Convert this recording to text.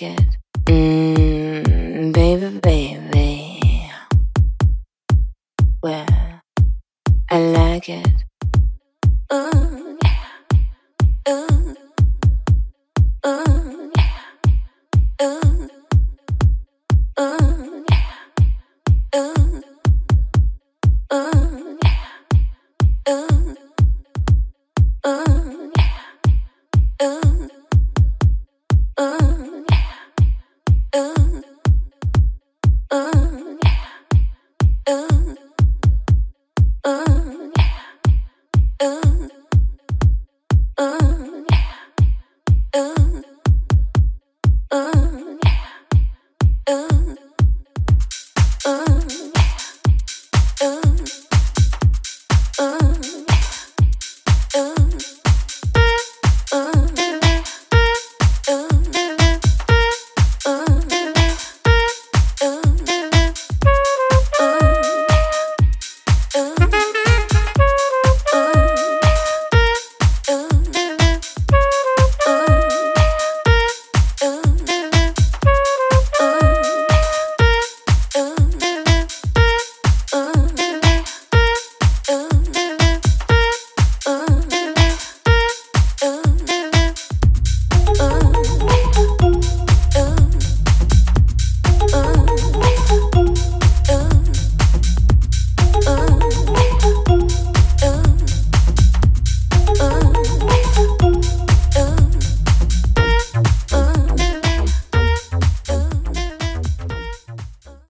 Like it. Mm, baby, baby. Well, I like it. Ooh, ooh,